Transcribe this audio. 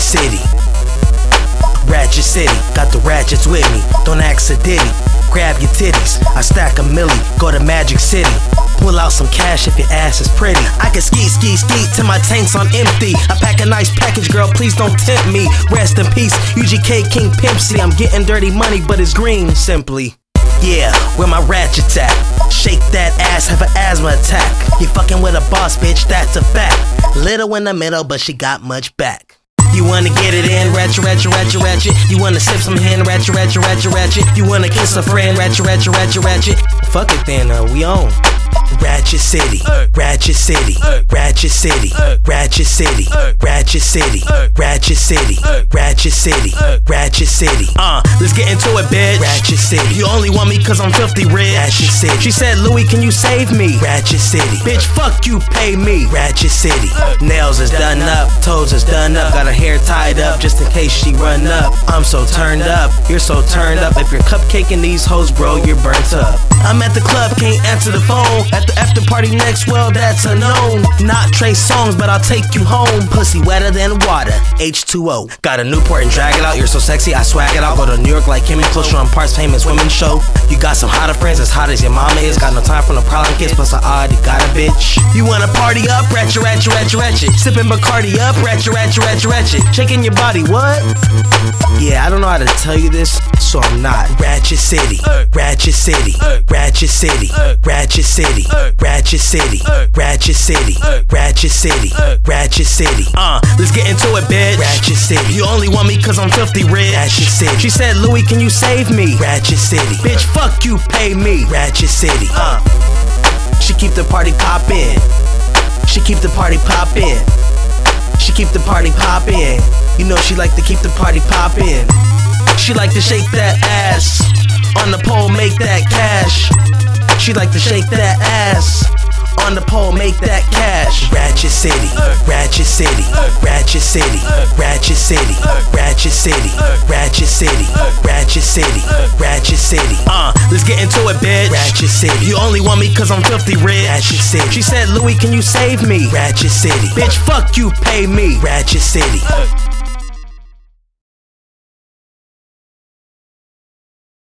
City. Ratchet City, got the ratchets with me. Don't ask a ditty. Grab your titties. I stack a milli, go to Magic City. Pull out some cash if your ass is pretty. I can ski, ski, ski till my tank's on empty. I pack a nice package, girl, please don't tempt me. Rest in peace, UGK King Pimp C. I'm getting dirty money, but it's green, simply. Yeah, where my ratchets at? Shake that ass, have an asthma attack. You fucking with a boss, bitch, that's a fact. Little in the middle, but she got much back. You wanna get it in, ratchet, ratchet, ratchet, ratchet. You wanna sip some hen, ratchet, ratchet, ratchet, ratchet. You wanna kiss a friend, ratchet, ratchet, ratchet, ratchet. Fuck it then, uh, we on. Ratchet City, Ratchet City, Ratchet City, Ratchet City, Ratchet City, Ratchet City, Ratchet City, Ratchet City. Ratchet City. Uh, let's get into it, bitch. Ratchet City. You only want me cause I'm filthy rich. Ratchet City. She said, Luie, can you save me? Ratchet City. Bitch, fuck you, pay me. Ratchet City. Nails is done up, toes is done up. Got her hair tied up just in case she run up. I'm so turned up, you're so turned up. If you're cupcaking these hoes, bro, you're burnt up. I'm at the club, can't answer the phone. At the party next, well, that's a known. Not Trey Songz, but I'll take you home. Pussy wetter than water, H2O. Got a Newport and drag it out, you're so sexy, I swag it out. Go to New York like Kim and on Parts Famous Women Show. You got some hotter friends, as hot as your mama is. Got no time for no problem kids, plus I already got a bitch. You wanna party up, ratchet, ratchet, ratchet, ratchet. Sipping Bacardi up, ratchet, ratchet, ratchet, ratchet. Shaking your body, what? Yeah, I don't know how to tell you this, so I'm not. Ratchet City, Ratchet City, Ratchet City, Ratchet City, Ratchet City, Ratchet City, Ratchet City, Ratchet City. Uh, let's get into it, bitch. Ratchet City. You only want me cause I'm filthy rich. Ratchet City. She said, Luie, can you save me? Ratchet City. Bitch, fuck you, pay me. Ratchet City. Uh, she keep the party poppin'. She keep the party poppin'. She keep the party poppin'. You know she like to keep the party poppin'. She like to shake that ass. On the pole, make that cash. She like to shake that ass. On the pole, make that cash. Ratchet City, Ratchet City, Ratchet City, Ratchet City, Ratchet City, Ratchet City, Ratchet City, Ratchet City. Uh, let's get into it, bitch. Ratchet City. You only want me cause I'm filthy rich. Ratchet City. She said, Luie, can you save me? Ratchet City. Bitch, fuck you, pay me. Ratchet City.